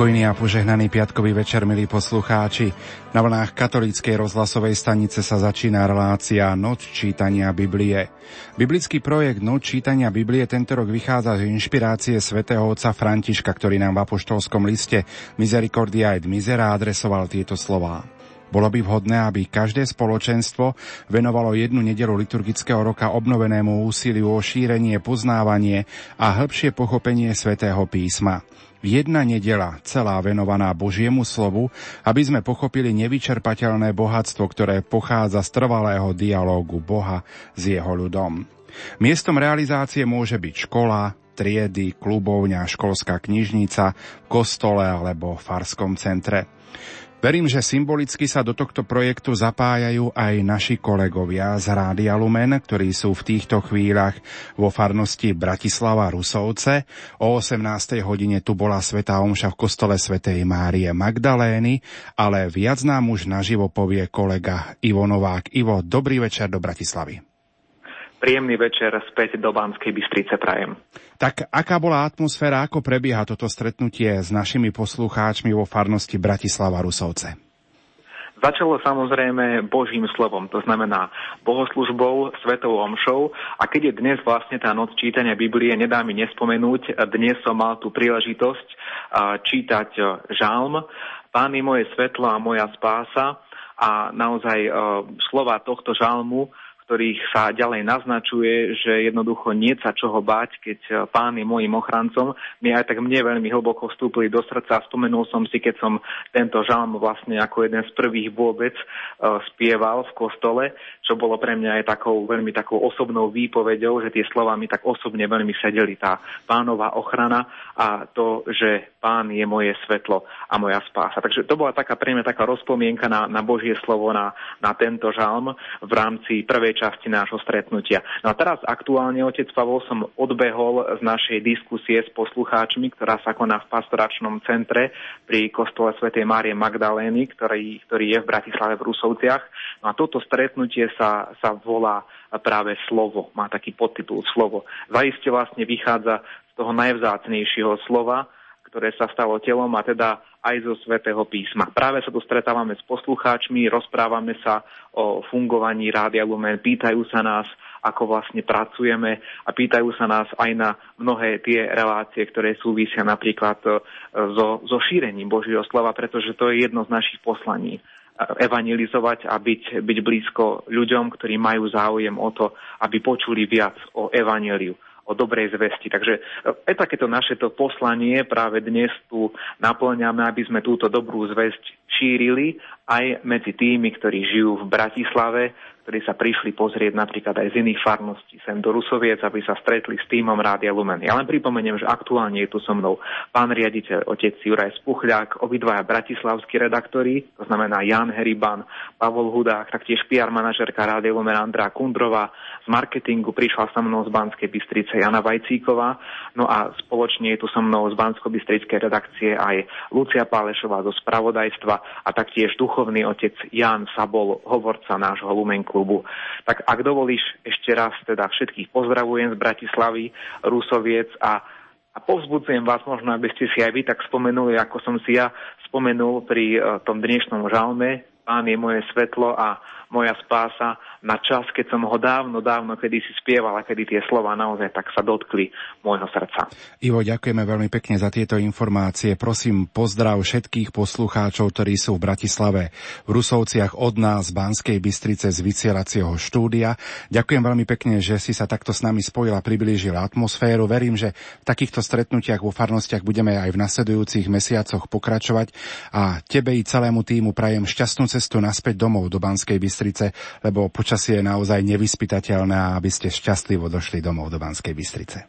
Pokojný a požehnaný piatkový večer, milí poslucháči. Na vlnách katolíckej rozhlasovej stanice sa začína relácia Noc čítania Biblie. Biblický projekt Noc čítania Biblie tento rok vychádza z inšpirácie svätého otca Františka, ktorý nám v apoštolskom liste Misericordia et Misera adresoval tieto slová. Bolo by vhodné, aby každé spoločenstvo venovalo jednu nedelu liturgického roka obnovenému úsiliu o šírenie, poznávanie a hĺbšie pochopenie svätého písma jedna nedela celá venovaná Božiemu slovu, aby sme pochopili nevyčerpateľné bohatstvo, ktoré pochádza z trvalého dialógu Boha s jeho ľudom. Miestom realizácie môže byť škola, triedy, klubovňa, školská knižnica, kostole alebo farskom centre. Verím, že symbolicky sa do tohto projektu zapájajú aj naši kolegovia z Rádia Lumen, ktorí sú v týchto chvíľach vo farnosti Bratislava Rusovce. O 18. hodine tu bola Sveta Omša v kostole svätej Márie Magdalény, ale viac nám už naživo povie kolega Ivo Novák. Ivo, dobrý večer do Bratislavy. Príjemný večer späť do Banskej Bystrice prajem. Tak aká bola atmosféra, ako prebieha toto stretnutie s našimi poslucháčmi vo farnosti Bratislava Rusovce? Začalo samozrejme Božím slovom, to znamená bohoslužbou, svetou omšou. A keď je dnes vlastne tá noc čítania Biblie, nedá mi nespomenúť, dnes som mal tú príležitosť čítať žalm. Pán je moje svetlo a moja spása. A naozaj slova tohto žalmu ktorých sa ďalej naznačuje, že jednoducho nie sa čoho báť, keď e, pán je môjim ochrancom. Mi aj tak mne veľmi hlboko vstúpili do srdca. Spomenul som si, keď som tento žalm vlastne ako jeden z prvých vôbec uh, spieval v kostole, čo bolo pre mňa aj takou veľmi takou osobnou výpovedou, že tie slova mi tak osobne veľmi sedeli. Tá pánová ochrana a to, že pán je moje svetlo a moja spása. Takže to bola taká pre mňa taká rozpomienka na, na Božie slovo, na, na tento žalm v rámci prvej časti nášho stretnutia. No a teraz aktuálne, otec Pavol, som odbehol z našej diskusie s poslucháčmi, ktorá sa koná v pastoračnom centre pri kostole svätej Márie Magdalény, ktorý, ktorý je v Bratislave v Rusovciach. No a toto stretnutie sa, sa volá práve slovo, má taký podtitul slovo. Zaiste vlastne vychádza z toho najvzácnejšieho slova, ktoré sa stalo telom a teda aj zo svätého písma. Práve sa tu stretávame s poslucháčmi, rozprávame sa o fungovaní Rádia Lumen, pýtajú sa nás, ako vlastne pracujeme a pýtajú sa nás aj na mnohé tie relácie, ktoré súvisia napríklad e, so, so šírením Božieho slova, pretože to je jedno z našich poslaní e, evangelizovať a byť, byť blízko ľuďom, ktorí majú záujem o to, aby počuli viac o evaneliu o dobrej zvesti. Takže aj e, takéto naše to poslanie práve dnes tu naplňame, aby sme túto dobrú zväzť šírili aj medzi tými, ktorí žijú v Bratislave, ktorí sa prišli pozrieť napríklad aj z iných farností. Sem do Rusoviec, aby sa stretli s týmom Rádia Lumen. Ja len pripomeniem, že aktuálne je tu so mnou pán riaditeľ, otec Juraj Spuchľák, obidvaja bratislavskí redaktori, to znamená Jan Heriban, Pavol Hudák, taktiež PR manažerka Rádia Lumen Andrá Kundrová, z marketingu prišla so mnou z Banskej Bystrice Jana Vajcíková, no a spoločne je tu so mnou z Bansko-Bystrickej redakcie aj Lucia Pálešová zo spravodajstva a taktiež duchovný otec Jan Sabol, hovorca nášho Lumenku klubu. Tak ak dovolíš, ešte raz teda všetkých pozdravujem z Bratislavy, Rusoviec a a povzbudzujem vás možno, aby ste si aj vy tak spomenuli, ako som si ja spomenul pri uh, tom dnešnom žalme. Pán je moje svetlo a moja spása na čas, keď som ho dávno, dávno, kedy si spieval a kedy tie slova naozaj tak sa dotkli môjho srdca. Ivo, ďakujeme veľmi pekne za tieto informácie. Prosím, pozdrav všetkých poslucháčov, ktorí sú v Bratislave v Rusovciach od nás Banskej Bystrice z vysielacieho štúdia. Ďakujem veľmi pekne, že si sa takto s nami spojil a priblížil atmosféru. Verím, že v takýchto stretnutiach vo farnostiach budeme aj v nasledujúcich mesiacoch pokračovať a tebe i celému týmu prajem šťastnú cestu naspäť domov do Banskej Bystrice Bystrice, lebo počasie je naozaj nevyspytateľné, aby ste šťastlivo došli domov do Banskej Bystrice.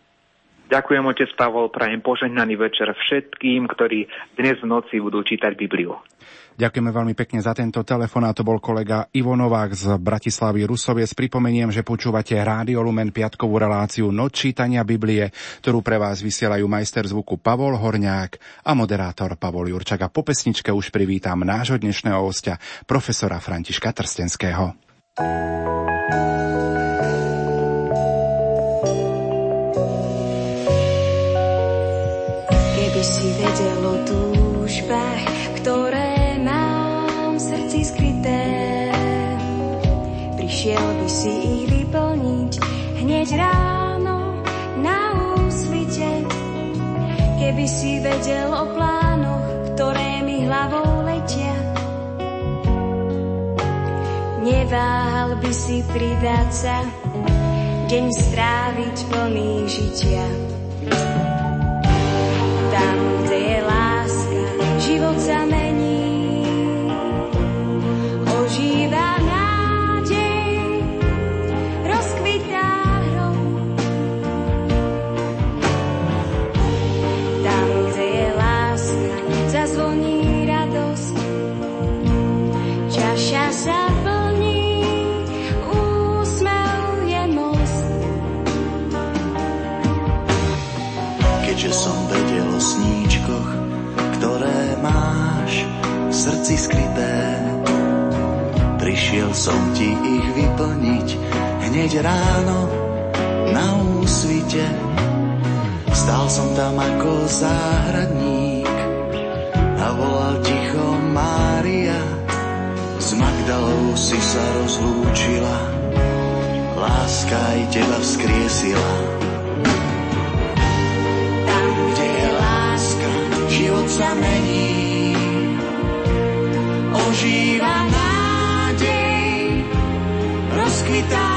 Ďakujem, otec Pavol, prajem požehnaný večer všetkým, ktorí dnes v noci budú čítať Bibliu. Ďakujeme veľmi pekne za tento telefon a to bol kolega Ivo Novák z Bratislavy Rusoviec. Pripomeniem, že počúvate Rádio Lumen piatkovú reláciu Noc čítania Biblie, ktorú pre vás vysielajú majster zvuku Pavol Horňák a moderátor Pavol Jurčak. A po pesničke už privítam nášho dnešného hostia, profesora Františka Trstenského. Keby si Išiel by si ich vyplniť hneď ráno na úsvite, keby si vedel o plánoch, ktoré mi hlavou letia. Neváhal by si pridať sa, deň stráviť plný žitia. Tam, hneď ráno na úsvite. Stal som tam ako záhradník a volal ticho Mária. S Magdalou si sa rozlúčila, láska aj teba vzkriesila. Tam, kde je láska, život sa mení ožíva nádej, rozkvitá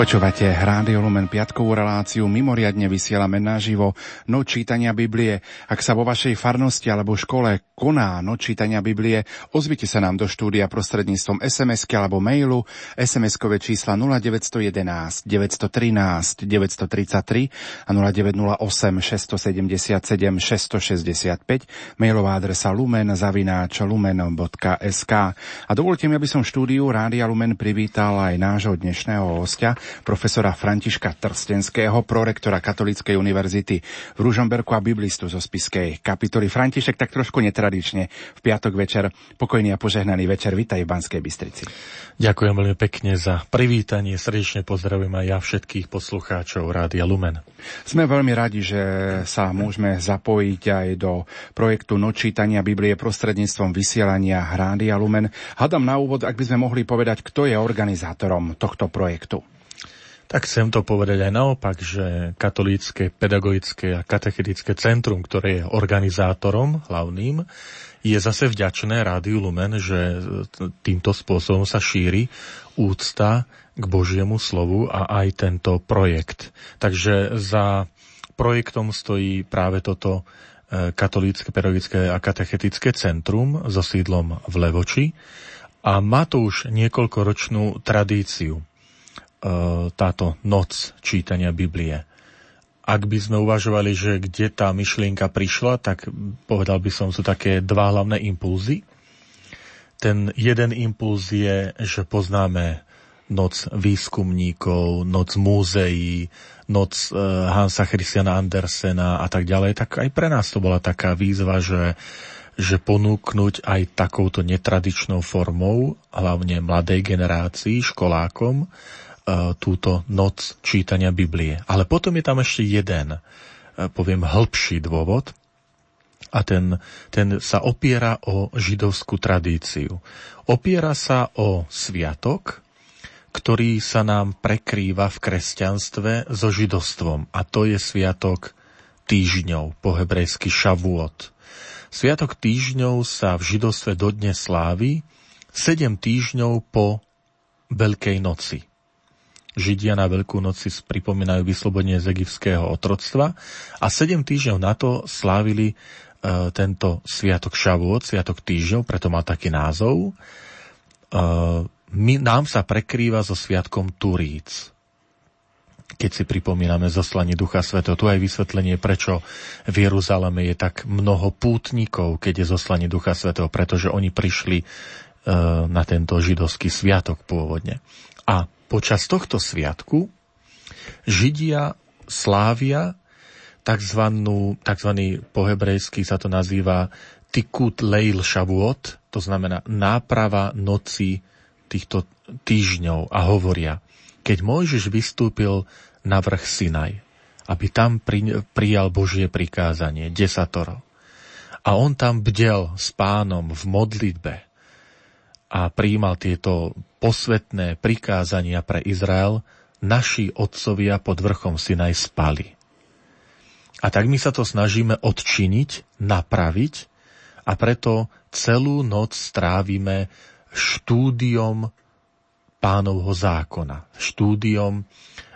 Počúvate Rádio Lumen piatkovú reláciu, mimoriadne vysielame naživo noc čítania Biblie. Ak sa vo vašej farnosti alebo škole koná noc čítania Biblie, ozvite sa nám do štúdia prostredníctvom sms alebo mailu SMS-kové čísla 0911 913 933 a 0908 677 665, mailová adresa lumen zavináč lumen.sk. A dovolte mi, aby som štúdiu Rádia Lumen privítal aj nášho dnešného hostia, profesora Františka Trstenského, prorektora Katolíckej univerzity v Ružomberku a biblistu zo Spiskej kapitoly. František tak trošku netradične v piatok večer, pokojný a požehnaný večer, vítaj v Banskej Bystrici. Ďakujem veľmi pekne za privítanie, srdečne pozdravujem aj ja všetkých poslucháčov Rádia Lumen. Sme veľmi radi, že sa môžeme zapojiť aj do projektu Nočítania Biblie prostredníctvom vysielania Rádia Lumen. Hadam na úvod, ak by sme mohli povedať, kto je organizátorom tohto projektu. Tak chcem to povedať aj naopak, že katolícke, pedagogické a katechetické centrum, ktoré je organizátorom hlavným, je zase vďačné Rádiu Lumen, že týmto spôsobom sa šíri úcta k Božiemu slovu a aj tento projekt. Takže za projektom stojí práve toto e, katolícke, pedagogické a katechetické centrum so sídlom v Levoči a má to už niekoľkoročnú tradíciu. E, táto noc čítania Biblie. Ak by sme uvažovali, že kde tá myšlienka prišla, tak povedal by som, sú také dva hlavné impulzy. Ten jeden impuls je, že poznáme noc výskumníkov, noc múzeí, noc e, Hansa Christiana Andersena a tak ďalej, tak aj pre nás to bola taká výzva, že že ponúknuť aj takouto netradičnou formou, hlavne mladej generácii, školákom, túto noc čítania Biblie. Ale potom je tam ešte jeden, e, poviem, hĺbší dôvod, a ten, ten sa opiera o židovskú tradíciu. Opiera sa o sviatok, ktorý sa nám prekrýva v kresťanstve so židostvom. A to je sviatok týždňov, po hebrejsky šavuot. Sviatok týždňov sa v židostve dodnes slávi 7 týždňov po Veľkej noci. Židia na Veľkú noc si pripomínajú vyslobodenie z egyptského otroctva a sedem týždňov na to slávili e, tento sviatok Šavôd, sviatok týždňov, preto má taký názov. E, my, nám sa prekrýva so sviatkom Turíc keď si pripomíname zoslanie Ducha Svetého. Tu aj vysvetlenie, prečo v Jeruzaleme je tak mnoho pútnikov, keď je zoslanie Ducha Svetého, pretože oni prišli e, na tento židovský sviatok pôvodne. A počas tohto sviatku Židia slávia tzv. po hebrejsky sa to nazýva Tikut Leil Shavuot, to znamená náprava noci týchto týždňov a hovoria, keď Mojžiš vystúpil na vrch Sinaj, aby tam pri, prijal Božie prikázanie, desatoro. A on tam bdel s pánom v modlitbe a príjmal tieto posvetné prikázania pre Izrael, naši otcovia pod vrchom Sinaj spali. A tak my sa to snažíme odčiniť, napraviť a preto celú noc strávime štúdiom pánovho zákona, štúdiom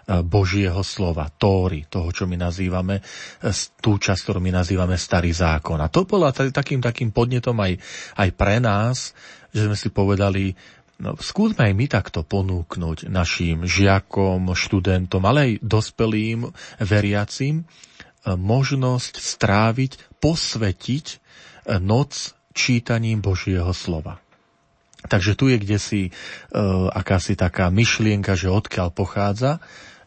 Božieho slova, Tóry, toho, čo my nazývame, e, tú časť, ktorú my nazývame Starý zákon. A to bola takým, takým podnetom aj, aj pre nás, že sme si povedali, no, skúsme aj my takto ponúknuť našim žiakom, študentom, ale aj dospelým veriacim e, možnosť stráviť, posvetiť noc čítaním Božieho slova. Takže tu je kde si e, akási taká myšlienka, že odkiaľ pochádza,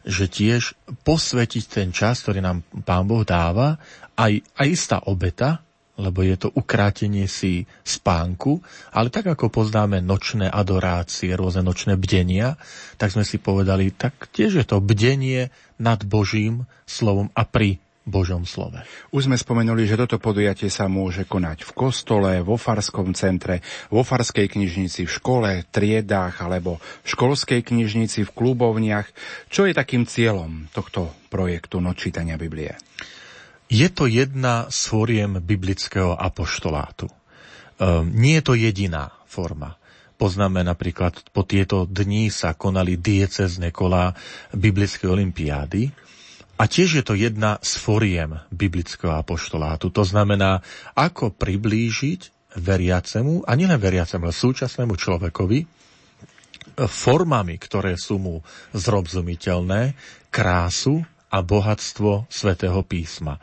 že tiež posvetiť ten čas, ktorý nám Pán Boh dáva, aj, aj istá obeta, lebo je to ukrátenie si spánku, ale tak ako poznáme nočné adorácie, rôzne nočné bdenia, tak sme si povedali, tak tiež je to bdenie nad Božím slovom a pri Božom slove. Už sme spomenuli, že toto podujatie sa môže konať v kostole, vo farskom centre, vo farskej knižnici, v škole, triedách alebo v školskej knižnici, v klubovniach. Čo je takým cieľom tohto projektu Nočítania Biblie? Je to jedna z fóriem biblického apoštolátu. Um, nie je to jediná forma. Poznáme napríklad, po tieto dni sa konali diecezne kola biblickej olimpiády, a tiež je to jedna z foriem biblického apoštolátu. To znamená, ako priblížiť veriacemu, a nielen veriacemu, ale súčasnému človekovi, formami, ktoré sú mu zrozumiteľné, krásu a bohatstvo svätého písma.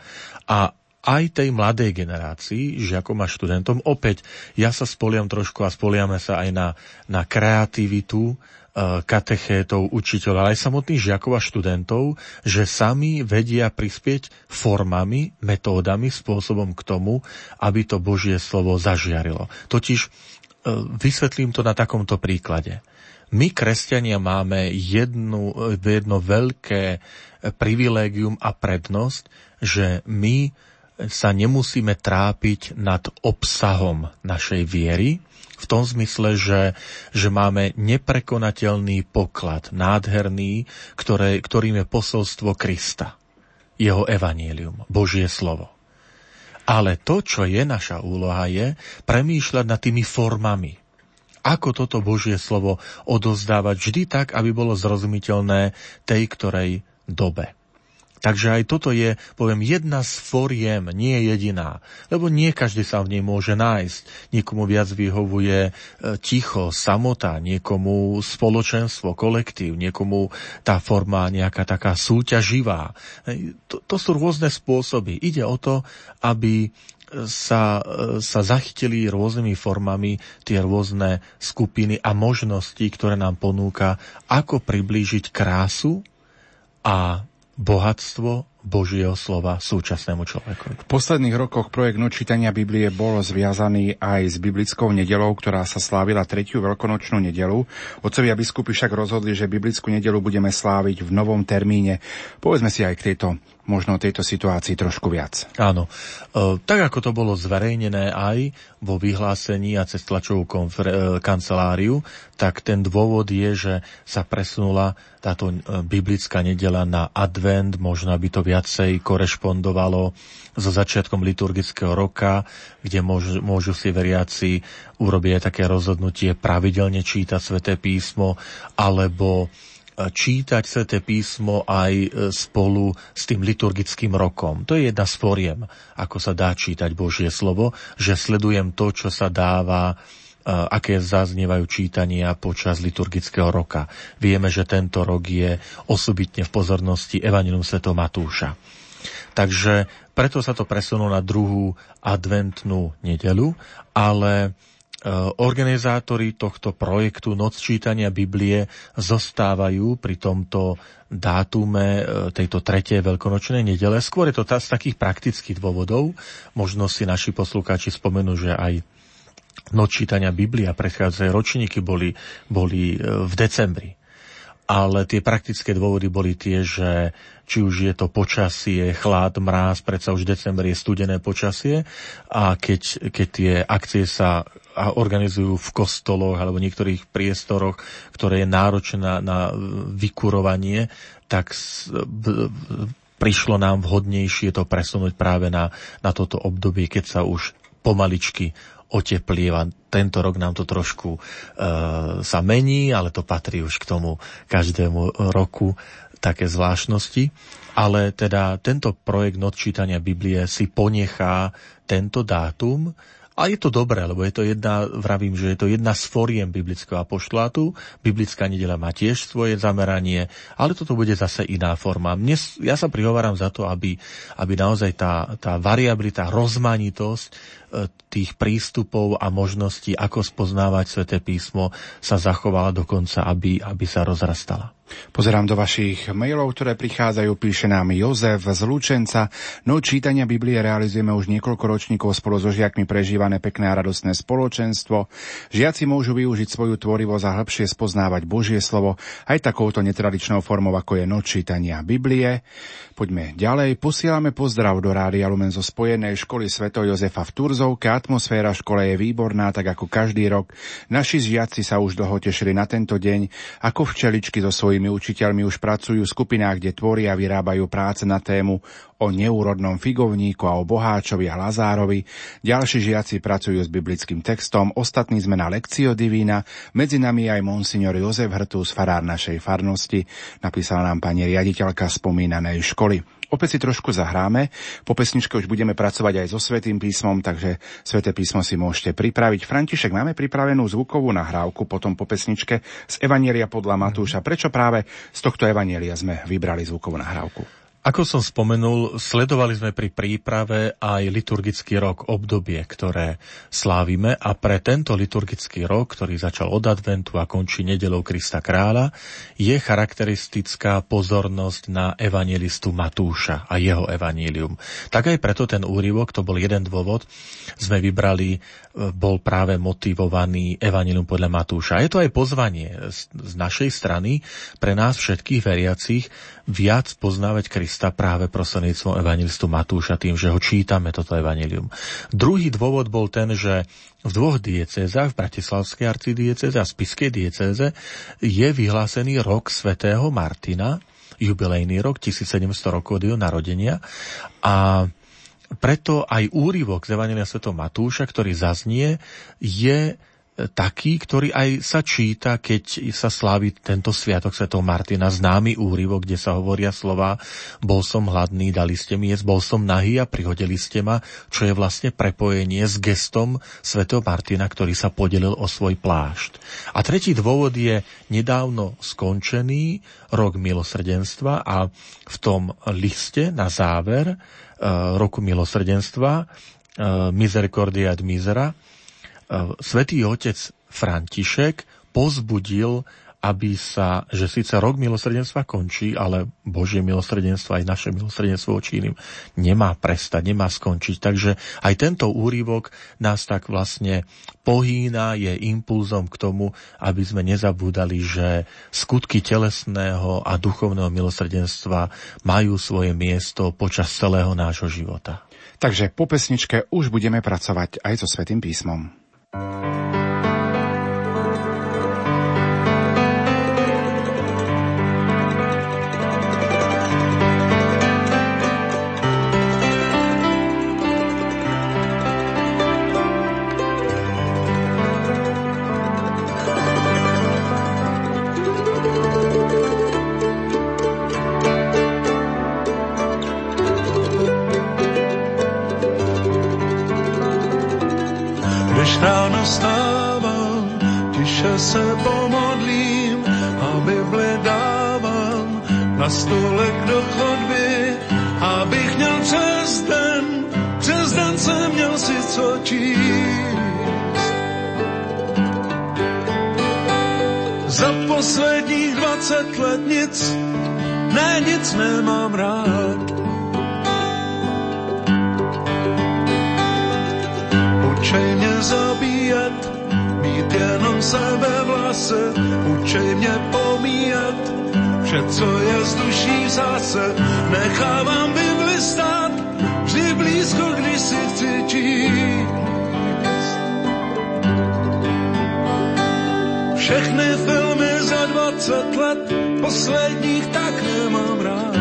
A aj tej mladej generácii, žiakom a študentom, opäť ja sa spoliam trošku a spoliame sa aj na, na kreativitu katechétov, učiteľov, ale aj samotných žiakov a študentov, že sami vedia prispieť formami, metódami, spôsobom k tomu, aby to Božie slovo zažiarilo. Totiž e, vysvetlím to na takomto príklade. My, kresťania, máme jednu, jedno veľké privilégium a prednosť, že my sa nemusíme trápiť nad obsahom našej viery, v tom zmysle, že, že máme neprekonateľný poklad, nádherný, ktoré, ktorým je posolstvo Krista, jeho evanílium, Božie slovo. Ale to, čo je naša úloha, je premýšľať nad tými formami. Ako toto Božie slovo odozdávať vždy tak, aby bolo zrozumiteľné tej ktorej dobe. Takže aj toto je, poviem, jedna z foriem, nie jediná. Lebo nie každý sa v nej môže nájsť. Niekomu viac vyhovuje e, ticho, samota, niekomu spoločenstvo, kolektív, niekomu tá forma nejaká taká súťaživá. To, to sú rôzne spôsoby. Ide o to, aby sa, e, sa zachytili rôznymi formami tie rôzne skupiny a možnosti, ktoré nám ponúka, ako priblížiť krásu a bohatstvo Božieho slova súčasnému človeku. V posledných rokoch projekt nočítania Biblie bol zviazaný aj s biblickou nedelou, ktorá sa slávila tretiu veľkonočnú nedelu. Otcovia biskupy však rozhodli, že biblickú nedelu budeme sláviť v novom termíne. Povedzme si aj k tejto možno o tejto situácii trošku viac. Áno. E, tak ako to bolo zverejnené aj vo vyhlásení a cez tlačovú konfer- e, kanceláriu, tak ten dôvod je, že sa presunula táto e, biblická nedela na advent, možno aby to viac viacej korešpondovalo so začiatkom liturgického roka, kde môžu, môžu si veriaci urobiť aj také rozhodnutie pravidelne čítať sväté písmo alebo čítať sväté písmo aj e, spolu s tým liturgickým rokom. To je jedna z foriem, ako sa dá čítať Božie slovo, že sledujem to, čo sa dáva e, aké zaznievajú čítania počas liturgického roka. Vieme, že tento rok je osobitne v pozornosti Evangelium Sv. Matúša. Takže preto sa to presunulo na druhú adventnú nedelu, ale E, organizátori tohto projektu Noc čítania Biblie zostávajú pri tomto dátume e, tejto tretej veľkonočnej nedele. Skôr je to z takých praktických dôvodov. Možno si naši poslúkači spomenú, že aj Noc čítania Biblia predchádzajú ročníky boli, boli e, v decembri. Ale tie praktické dôvody boli tie, že či už je to počasie, chlad, mráz, predsa už december je studené počasie. A keď, keď tie akcie sa organizujú v kostoloch alebo niektorých priestoroch, ktoré je náročné na, vykurovanie, tak prišlo nám vhodnejšie to presunúť práve na, na toto obdobie, keď sa už pomaličky oteplieva. Tento rok nám to trošku e, sa mení, ale to patrí už k tomu každému roku také zvláštnosti. Ale teda tento projekt odčítania Biblie si ponechá tento dátum, a je to dobré, lebo je to jedna, vravím, že je to jedna z foriem biblického apoštolátu. Biblická nedela má tiež svoje zameranie, ale toto bude zase iná forma. Mne, ja sa prihováram za to, aby, aby naozaj tá, tá variabilita, rozmanitosť e, tých prístupov a možností, ako spoznávať sväté písmo, sa zachovala dokonca, aby, aby sa rozrastala. Pozerám do vašich mailov, ktoré prichádzajú, píše nám Jozef z Lučenca. No čítania Biblie realizujeme už niekoľko ročníkov spolu so žiakmi prežívané pekné a radostné spoločenstvo. Žiaci môžu využiť svoju tvorivosť a hĺbšie spoznávať Božie slovo aj takouto netradičnou formou, ako je noč čítania Biblie. Poďme ďalej. Posielame pozdrav do Rádia Lumen zo Spojenej školy Sveto Jozefa v Turzovke. Atmosféra škole je výborná, tak ako každý rok. Naši žiaci sa už dlho tešili na tento deň, ako včeličky zo svojich svojimi učiteľmi už pracujú v skupinách, kde tvoria a vyrábajú práce na tému o neúrodnom figovníku a o boháčovi a Lazárovi. Ďalší žiaci pracujú s biblickým textom, ostatní sme na lekcio divína, medzi nami aj monsignor Jozef Hrtus, farár našej farnosti, napísala nám pani riaditeľka spomínanej školy. Opäť si trošku zahráme. Po pesničke už budeme pracovať aj so Svetým písmom, takže Sveté písmo si môžete pripraviť. František, máme pripravenú zvukovú nahrávku potom po pesničke z Evanielia podľa Matúša. Prečo práve z tohto Evanielia sme vybrali zvukovú nahrávku? Ako som spomenul, sledovali sme pri príprave aj liturgický rok, obdobie, ktoré slávime a pre tento liturgický rok, ktorý začal od adventu a končí nedelou Krista kráľa, je charakteristická pozornosť na evangelistu Matúša a jeho evanílium. Tak aj preto ten úryvok, to bol jeden dôvod, sme vybrali, e, bol práve motivovaný evanílium podľa Matúša. Je to aj pozvanie z našej strany pre nás všetkých veriacich viac poznávať Krista práve prostredníctvom evangelistu Matúša, tým, že ho čítame toto evanilium. Druhý dôvod bol ten, že v dvoch diecézach, v Bratislavskej arcidieceze a Spiskej diecéze, je vyhlásený rok svätého Martina, jubilejný rok, 1700 rokov od jeho narodenia a preto aj úryvok z Evangelia Sv. Matúša, ktorý zaznie, je taký, ktorý aj sa číta, keď sa slávi tento sviatok Sv. Martina, známy úryvok, kde sa hovoria slova bol som hladný, dali ste mi jesť, bol som nahý a prihodili ste ma, čo je vlastne prepojenie s gestom Sv. Martina, ktorý sa podelil o svoj plášť. A tretí dôvod je nedávno skončený rok milosrdenstva a v tom liste na záver e, roku milosrdenstva e, Misericordia ad Misera svätý otec František pozbudil, aby sa, že síce rok milosrdenstva končí, ale Božie milosrdenstvo aj naše milosrdenstvo voči iným nemá prestať, nemá skončiť. Takže aj tento úrivok nás tak vlastne pohýna, je impulzom k tomu, aby sme nezabúdali, že skutky telesného a duchovného milosrdenstva majú svoje miesto počas celého nášho života. Takže po pesničke už budeme pracovať aj so Svetým písmom. Música v lase, učej mě pomíjet, vše, co je z duší v záse, nechávám Bibli stát, vždy blízko, když si chci číst. Všechny filmy za 20 let, posledních tak nemám rád.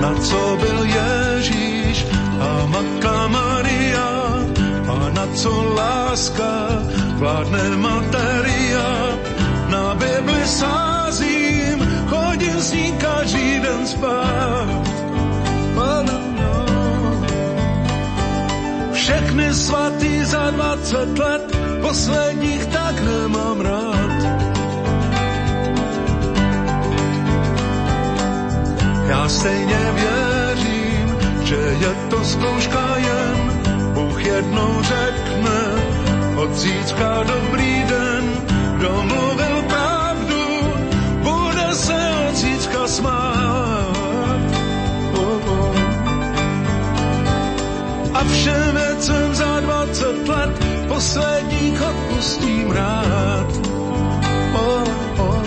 Na co byl Ježíš a na co láska vládne materia. Na Bibli sázím, chodím s ní každý den spát. Všechny svatý za 20 let, posledních tak nemám rád. Já stejně věřím, že je to zkouška jen, Bůh jednou řekne, zítřka dobrý den, kdo mluvil pravdu, bude se od zítřka smát. Oh, oh. A všem za 20 let, posledních odpustím rád. Oh, oh,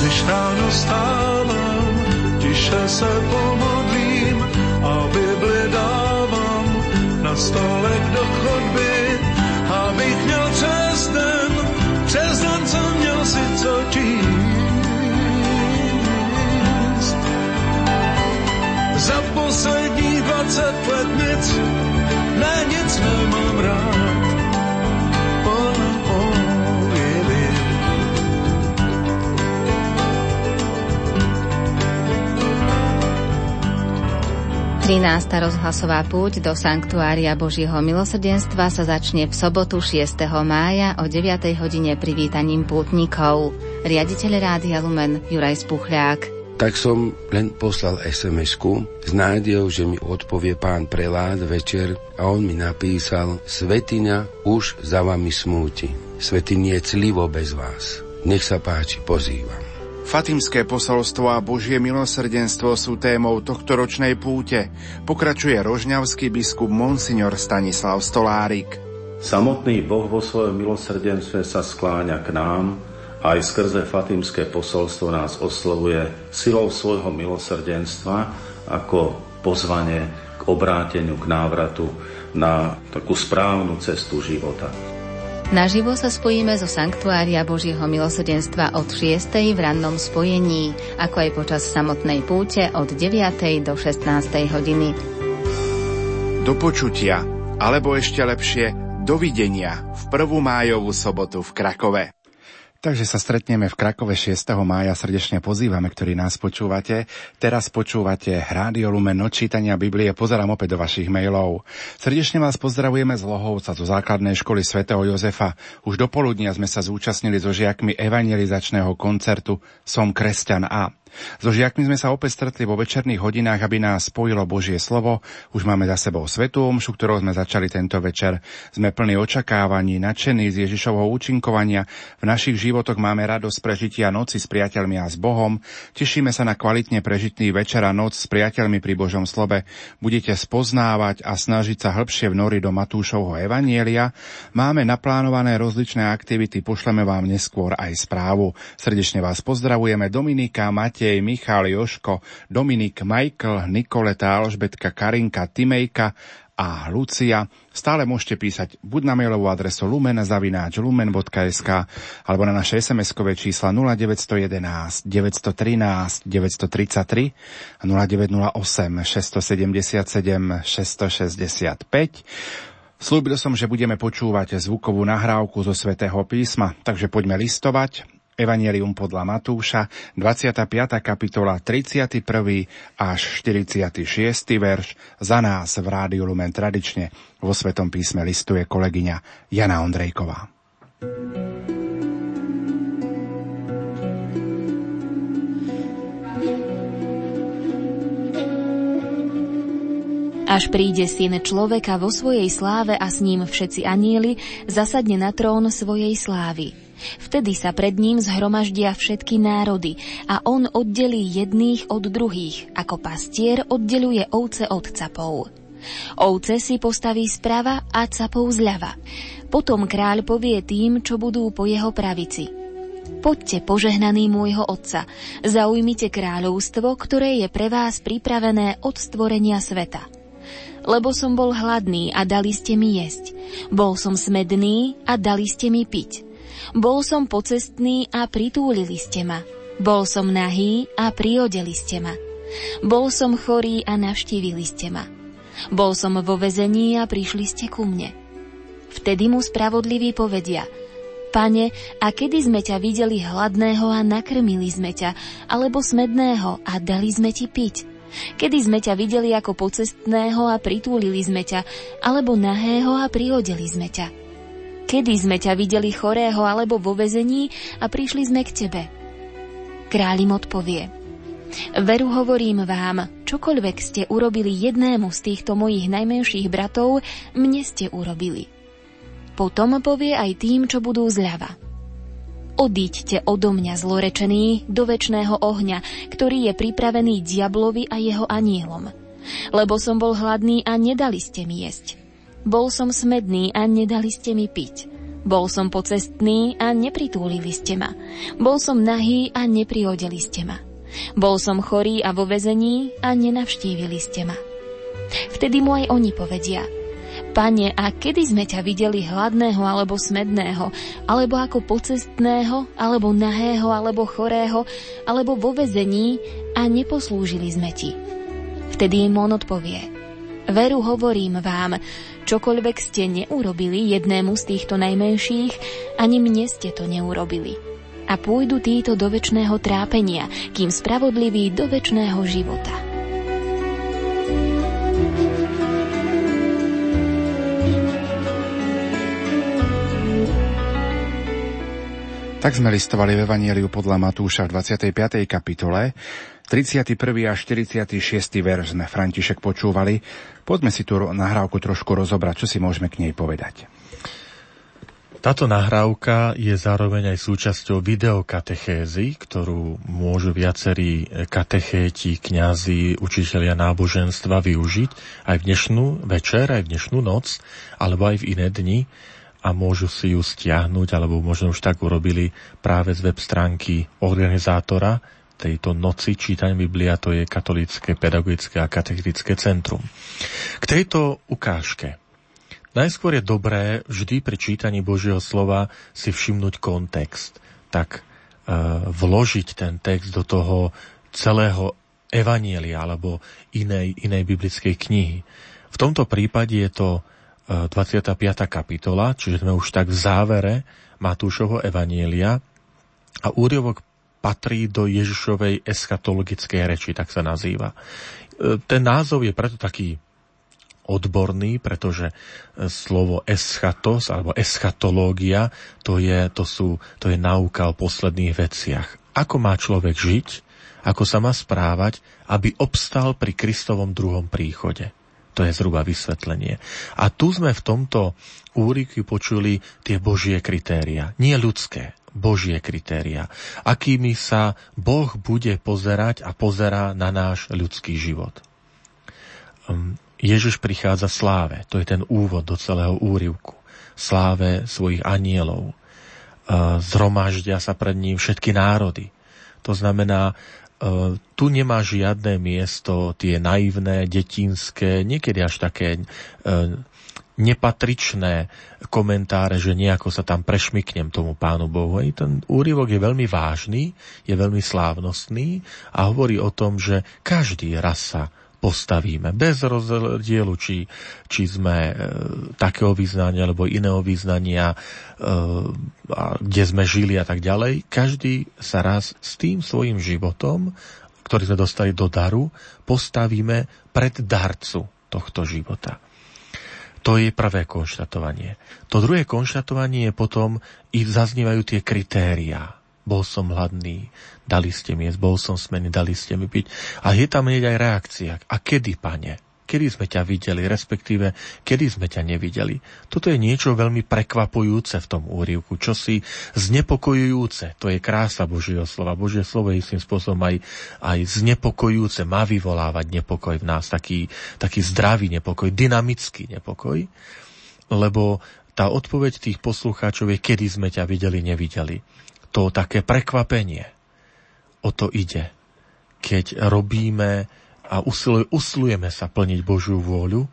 Když ráno stávám, tiše se pomodlím stolek do chodby, abych měl přes den, přes den jsem měl si co číst. Za posledních 20 let nic, ne nic nemám rád. 13. rozhlasová púť do Sanktuária Božieho milosrdenstva sa začne v sobotu 6. mája o 9. hodine privítaním pútnikov. Riaditeľ Rádia Lumen Juraj Spuchľák. Tak som len poslal SMS-ku s nádejou, že mi odpovie pán prelát večer a on mi napísal Svetiňa už za vami smúti. Svetin je clivo bez vás. Nech sa páči, pozývam. Fatimské posolstvo a Božie milosrdenstvo sú témou tohto ročnej púte. Pokračuje rožňavský biskup Monsignor Stanislav Stolárik. Samotný Boh vo svojom milosrdenstve sa skláňa k nám a aj skrze Fatimské posolstvo nás oslovuje silou svojho milosrdenstva ako pozvanie k obráteniu, k návratu na takú správnu cestu života. Naživo sa spojíme zo Sanktuária Božieho milosrdenstva od 6. v rannom spojení, ako aj počas samotnej púte od 9. do 16. hodiny. Do počutia, alebo ešte lepšie, dovidenia v prvú májovú sobotu v Krakove. Takže sa stretneme v Krakove 6. mája. Srdečne pozývame, ktorí nás počúvate. Teraz počúvate Rádio Lumen čítania Biblie. Pozerám opäť do vašich mailov. Srdečne vás pozdravujeme z Lohovca, zo základnej školy svätého Jozefa. Už do poludnia sme sa zúčastnili so žiakmi evangelizačného koncertu Som kresťan A. So žiakmi sme sa opäť stretli vo večerných hodinách, aby nás spojilo Božie slovo. Už máme za sebou svetú omšu, ktorou sme začali tento večer. Sme plní očakávaní, nadšení z Ježišovho účinkovania. V našich životoch máme radosť prežitia noci s priateľmi a s Bohom. Tešíme sa na kvalitne prežitný večer a noc s priateľmi pri Božom slove. Budete spoznávať a snažiť sa hĺbšie vnoriť do Matúšovho evanielia. Máme naplánované rozličné aktivity, pošleme vám neskôr aj správu. Srdečne vás pozdravujeme Dominika, Matej, Matej, Michal, Joško, Dominik, Michael, Nikoleta, Alžbetka, Karinka, Timejka a Lucia. Stále môžete písať buď na mailovú adresu lumen.lumen.sk alebo na naše SMS-kové čísla 0911 913 933 a 0908 677 665. Slúbil som, že budeme počúvať zvukovú nahrávku zo svätého písma, takže poďme listovať. Evangelium podľa Matúša, 25. kapitola, 31. až 46. verš, za nás v Rádiu Lumen tradične vo Svetom písme listuje kolegyňa Jana Ondrejková. Až príde syn človeka vo svojej sláve a s ním všetci anieli, zasadne na trón svojej slávy. Vtedy sa pred ním zhromaždia všetky národy a on oddelí jedných od druhých, ako pastier oddeluje ovce od capov. Ovce si postaví sprava a capov zľava. Potom kráľ povie tým, čo budú po jeho pravici. Poďte, požehnaný môjho otca, zaujmite kráľovstvo, ktoré je pre vás pripravené od stvorenia sveta lebo som bol hladný a dali ste mi jesť. Bol som smedný a dali ste mi piť. Bol som pocestný a pritúlili ste ma. Bol som nahý a priodeli ste ma. Bol som chorý a navštívili ste ma. Bol som vo vezení a prišli ste ku mne. Vtedy mu spravodliví povedia – Pane, a kedy sme ťa videli hladného a nakrmili sme ťa, alebo smedného a dali sme ti piť? Kedy sme ťa videli ako pocestného a pritúlili sme ťa, alebo nahého a prihodili sme ťa? Kedy sme ťa videli chorého alebo vo vezení a prišli sme k tebe? Kráľ im odpovie. Veru hovorím vám, čokoľvek ste urobili jednému z týchto mojich najmenších bratov, mne ste urobili. Potom povie aj tým, čo budú zľava. Odíďte odo mňa zlorečený do väčšného ohňa, ktorý je pripravený diablovi a jeho anielom. Lebo som bol hladný a nedali ste mi jesť. Bol som smedný a nedali ste mi piť. Bol som pocestný a nepritúlili ste ma. Bol som nahý a neprihodili ste ma. Bol som chorý a vo vezení a nenavštívili ste ma. Vtedy mu aj oni povedia – Pane, a kedy sme ťa videli hladného alebo smedného, alebo ako pocestného, alebo nahého, alebo chorého, alebo vo vezení a neposlúžili sme ti? Vtedy im on odpovie. Veru hovorím vám, čokoľvek ste neurobili jednému z týchto najmenších, ani mne ste to neurobili. A pôjdu títo do väčšného trápenia, kým spravodliví do väčšného života. Tak sme listovali v Evanieliu podľa Matúša v 25. kapitole. 31. a 46. verš sme František počúvali. Poďme si tú nahrávku trošku rozobrať, čo si môžeme k nej povedať. Táto nahrávka je zároveň aj súčasťou videokatechézy, ktorú môžu viacerí katechéti, kňazi, učitelia náboženstva využiť aj v dnešnú večer, aj v dnešnú noc, alebo aj v iné dni a môžu si ju stiahnuť, alebo možno už tak urobili práve z web stránky organizátora tejto noci čítania Biblia, to je Katolícke pedagogické a katechetické centrum. K tejto ukážke. Najskôr je dobré vždy pri čítaní Božieho slova si všimnúť kontext, tak e, vložiť ten text do toho celého evanielia alebo inej, inej biblickej knihy. V tomto prípade je to 25. kapitola, čiže sme už tak v závere Matúšovho Evanielia a úriovok patrí do Ježišovej eschatologickej reči, tak sa nazýva. E, ten názov je preto taký odborný, pretože e, slovo eschatos alebo eschatológia to je, to, sú, to je náuka o posledných veciach. Ako má človek žiť, ako sa má správať, aby obstal pri Kristovom druhom príchode. To je zhruba vysvetlenie. A tu sme v tomto úriku počuli tie božie kritéria. Nie ľudské, božie kritéria. Akými sa Boh bude pozerať a pozerá na náš ľudský život. Um, Ježiš prichádza sláve. To je ten úvod do celého úrivku. Sláve svojich anielov. Uh, zhromaždia sa pred ním všetky národy. To znamená, E, tu nemá žiadne miesto tie naivné, detinské, niekedy až také e, nepatričné komentáre, že nejako sa tam prešmyknem tomu pánu Bohu. I ten úryvok je veľmi vážny, je veľmi slávnostný a hovorí o tom, že každý raz sa postavíme. Bez rozdielu, či, či sme e, takého význania alebo iného význania, e, kde sme žili a tak ďalej. Každý sa raz s tým svojim životom, ktorý sme dostali do daru, postavíme pred darcu tohto života. To je prvé konštatovanie. To druhé konštatovanie je potom, i zaznievajú tie kritériá bol som hladný, dali ste mi jesť, bol som smený, dali ste mi piť. A je tam hneď aj reakcia. A kedy, pane? Kedy sme ťa videli, respektíve kedy sme ťa nevideli. Toto je niečo veľmi prekvapujúce v tom úrivku, čosi znepokojujúce. To je krása Božieho slova. Božie slovo je istým spôsobom aj, aj znepokojujúce, má vyvolávať nepokoj v nás, taký, taký zdravý nepokoj, dynamický nepokoj, lebo tá odpoveď tých poslucháčov je, kedy sme ťa videli, nevideli. To také prekvapenie. O to ide. Keď robíme a usilujeme sa plniť Božiu vôľu,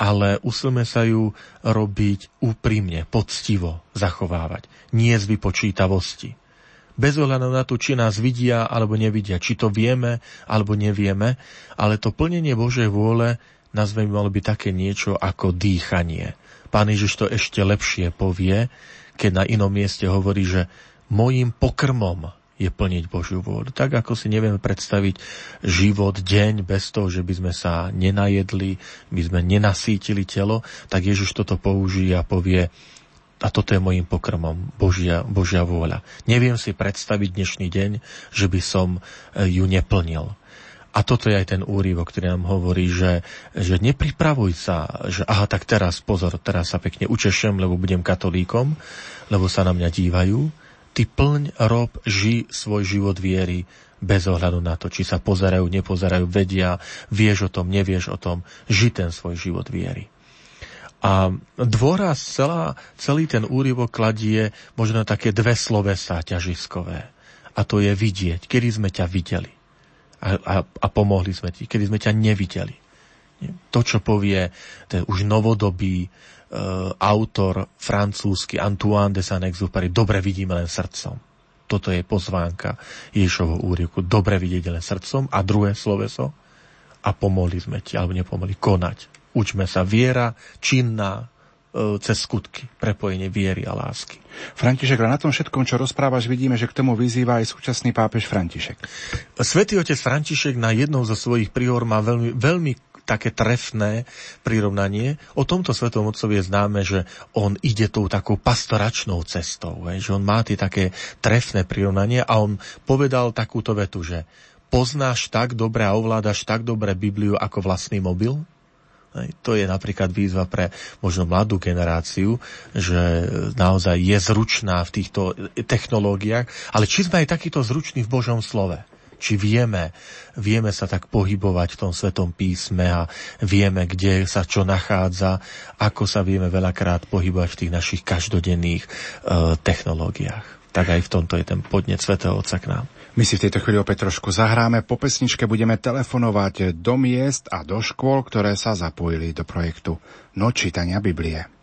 ale usilujeme sa ju robiť úprimne, poctivo zachovávať, nie z vypočítavosti. Bez ohľadu na to, či nás vidia alebo nevidia, či to vieme alebo nevieme, ale to plnenie Božej vôle nazveme malo byť také niečo ako dýchanie. Pán Ježiš to ešte lepšie povie, keď na inom mieste hovorí, že mojim pokrmom je plniť Božiu vôľu. Tak ako si nevieme predstaviť život, deň bez toho, že by sme sa nenajedli, by sme nenasítili telo, tak Ježiš toto použije a povie, a toto je môjim pokrmom, Božia, Božia vôľa. Neviem si predstaviť dnešný deň, že by som e, ju neplnil. A toto je aj ten úrivok, ktorý nám hovorí, že, že nepripravuj sa, že aha, tak teraz, pozor, teraz sa pekne učešem, lebo budem katolíkom, lebo sa na mňa dívajú, Ty plň, rob, ži svoj život viery bez ohľadu na to, či sa pozerajú, nepozerajú, vedia, vieš o tom, nevieš o tom, ži ten svoj život viery. A dôraz, celá, celý ten úryvok kladie možno také dve slovesa ťažiskové. A to je vidieť, kedy sme ťa videli. A, a, a pomohli sme ti, kedy sme ťa nevideli. To, čo povie ten už novodobý autor francúzsky Antoine de Saint-Exupéry dobre vidíme len srdcom. Toto je pozvánka Ježovho úriku. Dobre vidieť len srdcom. A druhé sloveso. A pomohli sme ti, alebo nepomohli, konať. Učme sa viera, činná, e, cez skutky, prepojenie viery a lásky. František, ale na tom všetkom, čo rozprávaš, vidíme, že k tomu vyzýva aj súčasný pápež František. Svetý otec František na jednou zo svojich prior má veľmi, veľmi také trefné prirovnanie. O tomto svetom otcovi je známe, že on ide tou takou pastoračnou cestou, že on má tie také trefné prirovnanie a on povedal takúto vetu, že poznáš tak dobre a ovládaš tak dobre Bibliu ako vlastný mobil? To je napríklad výzva pre možno mladú generáciu, že naozaj je zručná v týchto technológiách, ale či sme aj takýto zruční v Božom slove? Či vieme, vieme sa tak pohybovať v tom Svetom písme a vieme, kde sa čo nachádza, ako sa vieme veľakrát pohybovať v tých našich každodenných e, technológiách. Tak aj v tomto je ten podnet Svetého Otca k nám. My si v tejto chvíli opäť trošku zahráme. Po pesničke budeme telefonovať do miest a do škôl, ktoré sa zapojili do projektu Noč Biblie.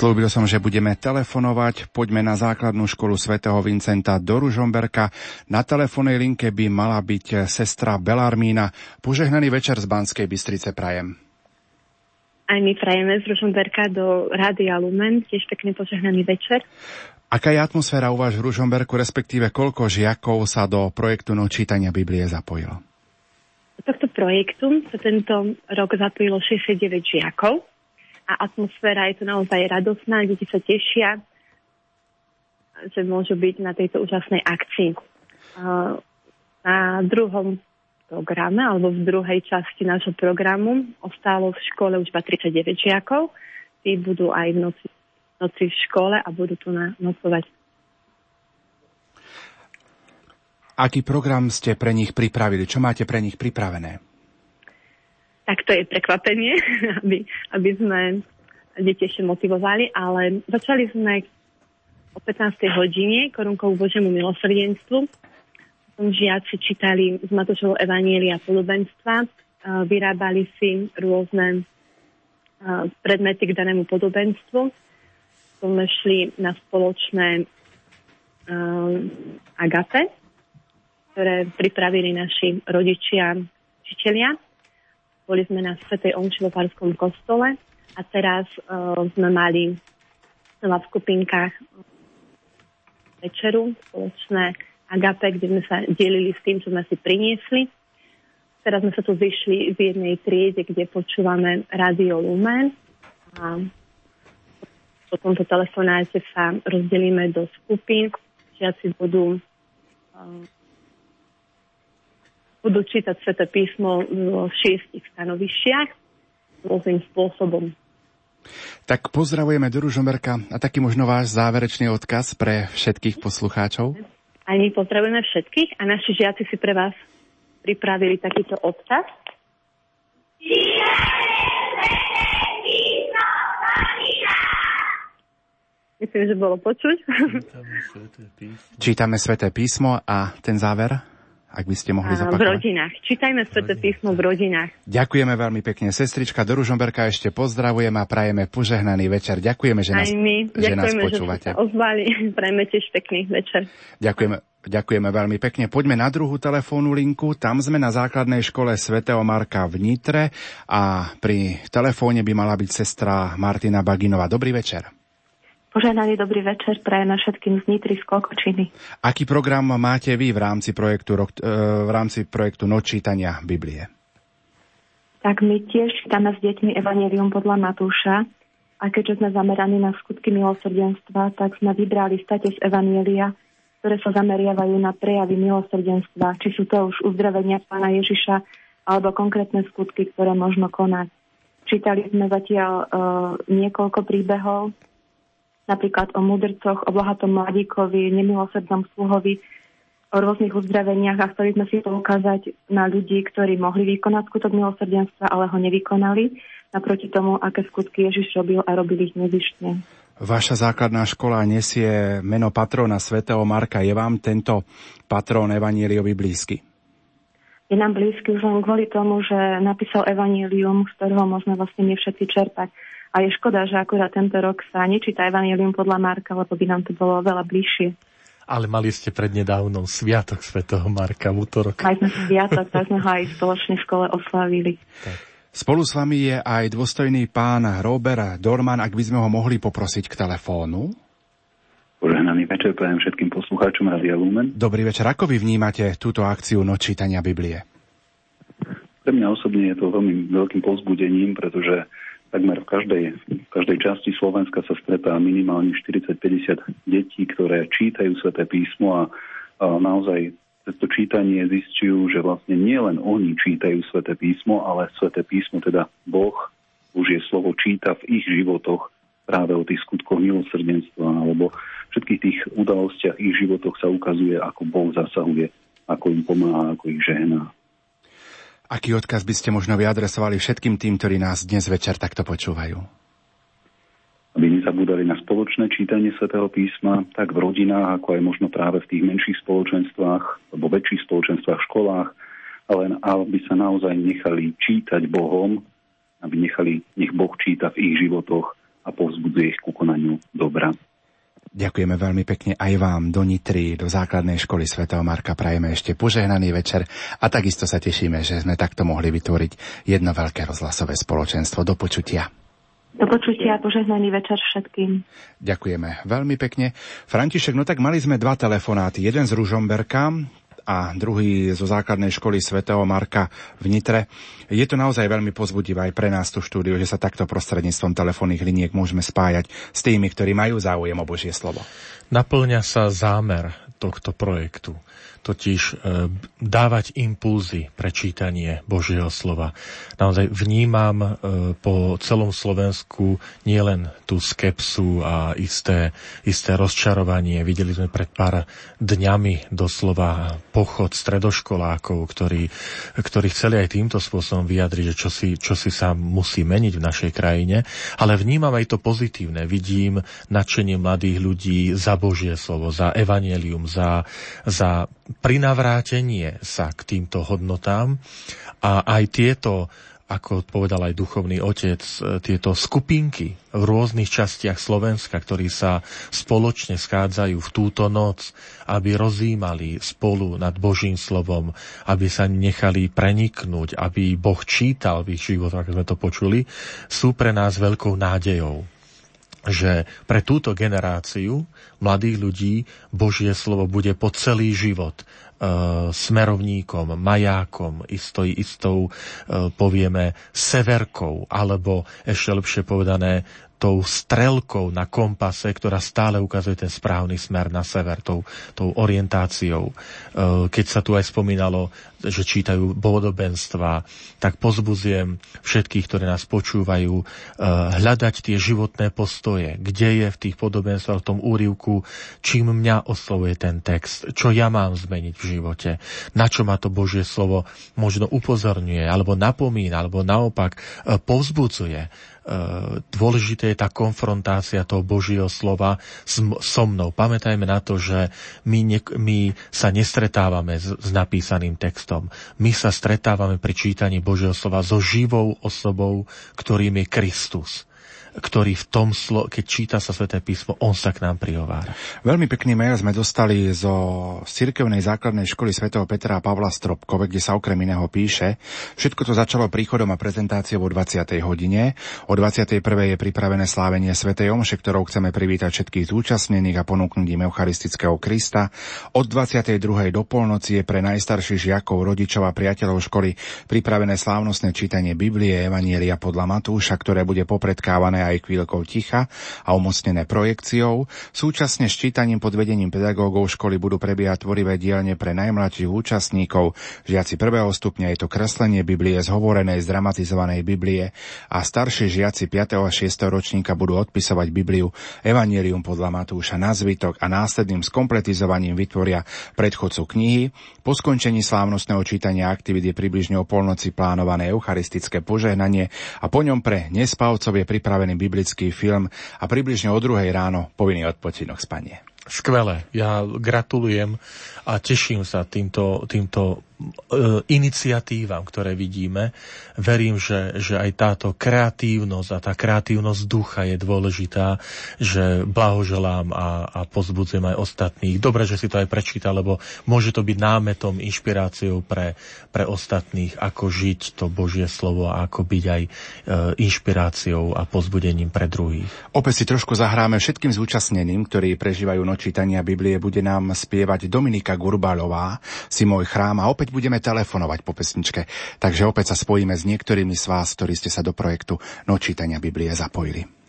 Slúbil som, že budeme telefonovať. Poďme na základnú školu svätého Vincenta do Ružomberka. Na telefónnej linke by mala byť sestra Belarmína. Požehnaný večer z Banskej Bystrice prajem. Aj my prajeme z Ružomberka do Rádia Lumen. Tiež pekný požehnaný večer. Aká je atmosféra u vás v Ružomberku, respektíve koľko žiakov sa do projektu nočítania Biblie zapojilo? Do tohto projektu sa tento rok zapojilo 69 žiakov a atmosféra je tu naozaj radosná, deti sa tešia, že môžu byť na tejto úžasnej akcii. Na druhom programe, alebo v druhej časti nášho programu ostalo v škole už 39 žiakov. Tí budú aj v noci, noci v škole a budú tu na, nocovať. Aký program ste pre nich pripravili? Čo máte pre nich pripravené? Tak to je prekvapenie, aby, aby sme deti ešte motivovali, ale začali sme o 15. hodine korunkou Božiemu milosrdenstvu. Potom žiaci čítali z Matúšovo Evanielia podobenstva, vyrábali si rôzne predmety k danému podobenstvu. Potom šli na spoločné agape, ktoré pripravili naši rodičia, učiteľia. Boli sme na Svetej Omši vo Farskom kostole a teraz uh, sme mali v skupinkách večeru, spoločné agape, kde sme sa delili s tým, čo sme si priniesli. Teraz sme sa tu vyšli v jednej triede, kde počúvame Radio Lumen a po tomto telefonáte sa rozdelíme do skupín. Žiaci budú uh, budú čítať Sveté písmo v šiestich stanovišťach rôznym spôsobom. Tak pozdravujeme do Ružomberka a taký možno váš záverečný odkaz pre všetkých poslucháčov. Aj my pozdravujeme všetkých a naši žiaci si pre vás pripravili takýto odkaz. Myslím, že bolo počuť. Čítame Sveté písmo a ten záver? Ak by ste mohli zapakovať. V rodinách. Čítajme Sveté písmo v rodinách. Ďakujeme veľmi pekne. Sestrička do Ružomberka ešte pozdravujeme a prajeme požehnaný večer. Ďakujeme, že nás, Aj my. Že Ďakujeme, nás počúvate. Že ozvali. Prajeme tiež pekný večer. Ďakujeme. Ďakujeme veľmi pekne. Poďme na druhú telefónnu linku. Tam sme na základnej škole svätého Marka v Nitre a pri telefóne by mala byť sestra Martina Baginová. Dobrý večer. Poženaný dobrý večer na všetkým z Nitry z Kokočiny. Aký program máte vy v rámci projektu, e, v rámci projektu Nočítania Biblie? Tak my tiež čítame s deťmi Evangelium podľa Matúša a keďže sme zameraní na skutky milosrdenstva, tak sme vybrali state z Evanielia, ktoré sa zameriavajú na prejavy milosrdenstva, či sú to už uzdravenia pána Ježiša alebo konkrétne skutky, ktoré možno konať. Čítali sme zatiaľ uh, niekoľko príbehov, napríklad o mudrcoch, o bohatom mladíkovi, nemilosrdnom sluhovi, o rôznych uzdraveniach a chceli sme si poukázať na ľudí, ktorí mohli vykonať skutok milosrdenstva, ale ho nevykonali, naproti tomu, aké skutky Ježiš robil a robil ich nezištne. Vaša základná škola nesie meno patrona svätého Marka. Je vám tento patrón Evaníliovi blízky? Je nám blízky už len kvôli tomu, že napísal Evanílium, z ktorého môžeme vlastne nie všetci čerpať. A je škoda, že akurát tento rok sa nečíta Evangelium podľa Marka, lebo by nám to bolo veľa bližšie. Ale mali ste prednedávnom Sviatok svätého Marka v útorok. Mali sme Sviatok, tak sme ho aj spoločne v škole oslavili. Tak. Spolu s vami je aj dôstojný pán Robert Dorman, ak by sme ho mohli poprosiť k telefónu. Požehnaný večer prajem všetkým poslucháčom Radia Lumen. Dobrý večer, ako vy vnímate túto akciu nočítania Biblie? Pre mňa osobne je to veľmi veľkým povzbudením, pretože takmer v každej, v každej časti Slovenska sa stretá minimálne 40-50 detí, ktoré čítajú sväté písmo a, a naozaj to čítanie zistujú, že vlastne nielen oni čítajú sväté písmo, ale sväté písmo, teda Boh, už je slovo, číta v ich životoch práve o tých skutkoch milosrdenstva alebo všetkých tých udalostiach ich životoch sa ukazuje, ako Boh zasahuje, ako im pomáha, ako ich žehná. Aký odkaz by ste možno vyadresovali všetkým tým, ktorí nás dnes večer takto počúvajú? Aby nezabúdali na spoločné čítanie svätého písma, tak v rodinách, ako aj možno práve v tých menších spoločenstvách, alebo väčších spoločenstvách školách, ale aby sa naozaj nechali čítať Bohom, aby nechali, nech Boh číta v ich životoch a povzbudzuje ich ku konaniu dobra. Ďakujeme veľmi pekne aj vám do Nitry, do základnej školy svätého Marka. Prajeme ešte požehnaný večer a takisto sa tešíme, že sme takto mohli vytvoriť jedno veľké rozhlasové spoločenstvo. Do počutia. Do počutia, požehnaný večer všetkým. Ďakujeme veľmi pekne. František, no tak mali sme dva telefonáty. Jeden z Ružomberka, a druhý zo základnej školy svätého Marka v Nitre. Je to naozaj veľmi pozbudivé aj pre nás tu štúdiu, že sa takto prostredníctvom telefónnych liniek môžeme spájať s tými, ktorí majú záujem o Božie slovo. Naplňa sa zámer tohto projektu totiž e, dávať impulzy pre čítanie Božieho slova. Naozaj vnímam e, po celom Slovensku nielen tú skepsu a isté, isté rozčarovanie. Videli sme pred pár dňami doslova pochod stredoškolákov, ktorí, ktorí chceli aj týmto spôsobom vyjadriť, že čo si, čo si sa musí meniť v našej krajine. Ale vnímam aj to pozitívne. Vidím nadšenie mladých ľudí za Božie slovo, za evanelium, za, za prinavrátenie sa k týmto hodnotám. A aj tieto ako povedal aj duchovný otec, e, tieto skupinky v rôznych častiach Slovenska, ktorí sa spoločne schádzajú v túto noc, aby rozímali spolu nad Božím slovom, aby sa nechali preniknúť, aby Boh čítal v ich životoch, ako sme to počuli, sú pre nás veľkou nádejou že pre túto generáciu mladých ľudí Božie slovo bude po celý život E, smerovníkom, majákom, istou, istou, e, povieme, severkou, alebo ešte lepšie povedané, tou strelkou na kompase, ktorá stále ukazuje ten správny smer na sever, tou, tou orientáciou. E, keď sa tu aj spomínalo, že čítajú bodobenstva, tak pozbudzujem všetkých, ktorí nás počúvajú, e, hľadať tie životné postoje, kde je v tých podobenstvách, v tom úrivku, čím mňa oslovuje ten text, čo ja mám zmeniť v živote, na čo ma to Božie slovo možno upozorňuje, alebo napomína, alebo naopak e, povzbudzuje E, dôležité je tá konfrontácia toho Božieho slova so mnou. Pamätajme na to, že my, ne, my sa nestretávame s, s napísaným textom. My sa stretávame pri čítaní Božieho slova so živou osobou, ktorým je Kristus ktorý v tom, slo- keď číta sa sväté písmo, on sa k nám prihovára. Veľmi pekný mail sme dostali zo cirkevnej základnej školy svätého Petra a Pavla Stropkove, kde sa okrem iného píše, všetko to začalo príchodom a prezentáciou o 20. hodine. O 21. je pripravené slávenie svätej Omše, ktorou chceme privítať všetkých zúčastnených a ponúknuť im Eucharistického Krista. Od 22. do polnoci je pre najstarších žiakov, rodičov a priateľov školy pripravené slávnostné čítanie Biblie Evanielia podľa Matúša, ktoré bude popredkávané aj chvíľkou ticha a umocnené projekciou. Súčasne s čítaním pod vedením pedagógov školy budú prebiehať tvorivé dielne pre najmladších účastníkov. Žiaci prvého stupňa je to kreslenie Biblie z hovorenej, zdramatizovanej Biblie a starší žiaci 5. a 6. ročníka budú odpisovať Bibliu Evangelium podľa Matúša na zvytok a následným skompletizovaním vytvoria predchodcu knihy. Po skončení slávnostného čítania aktivity približne o polnoci plánované eucharistické požehnanie a po ňom pre nespavcov je pripravený pripravený biblický film a približne o druhej ráno povinný odpočinok spanie. Skvelé. Ja gratulujem a teším sa týmto, týmto iniciatívam, ktoré vidíme. Verím, že, že aj táto kreatívnosť a tá kreatívnosť ducha je dôležitá, že blahoželám a, a pozbudzujem aj ostatných. Dobre, že si to aj prečíta, lebo môže to byť námetom, inšpiráciou pre, pre ostatných, ako žiť to Božie slovo a ako byť aj e, inšpiráciou a pozbudením pre druhých. Opäť si trošku zahráme všetkým zúčastneným, ktorí prežívajú noč čítania Biblie, bude nám spievať Dominika Gurbalová, si môj chrám a opäť budeme telefonovať po pesničke. Takže opäť sa spojíme s niektorými z vás, ktorí ste sa do projektu Noč čítania Biblie zapojili.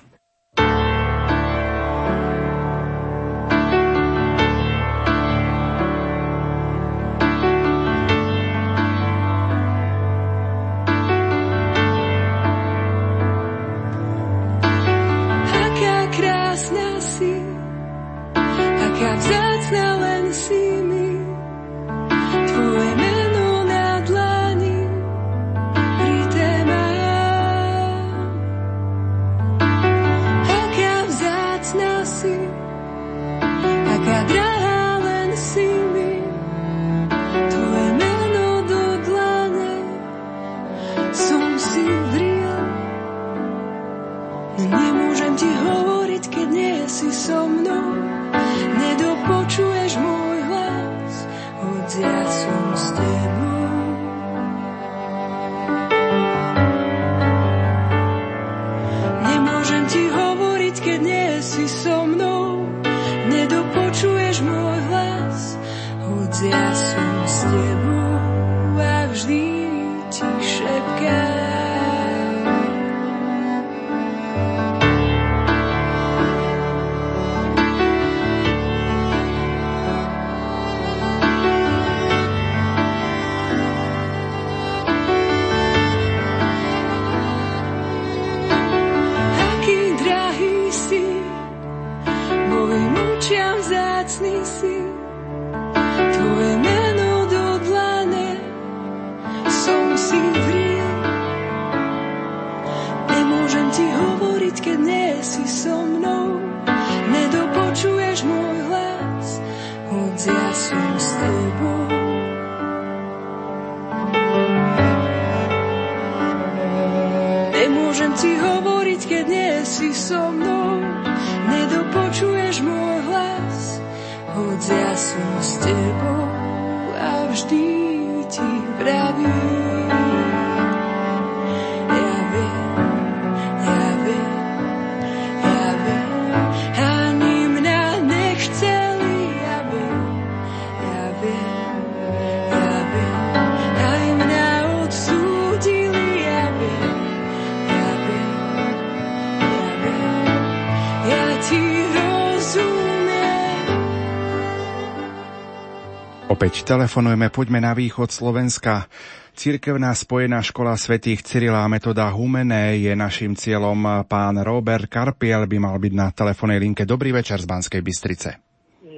Opäť telefonujeme, poďme na východ Slovenska. Cirkevná spojená škola svätých Cyrila a metoda Humené je našim cieľom. Pán Robert Karpiel by mal byť na telefónnej linke. Dobrý večer z Banskej Bystrice.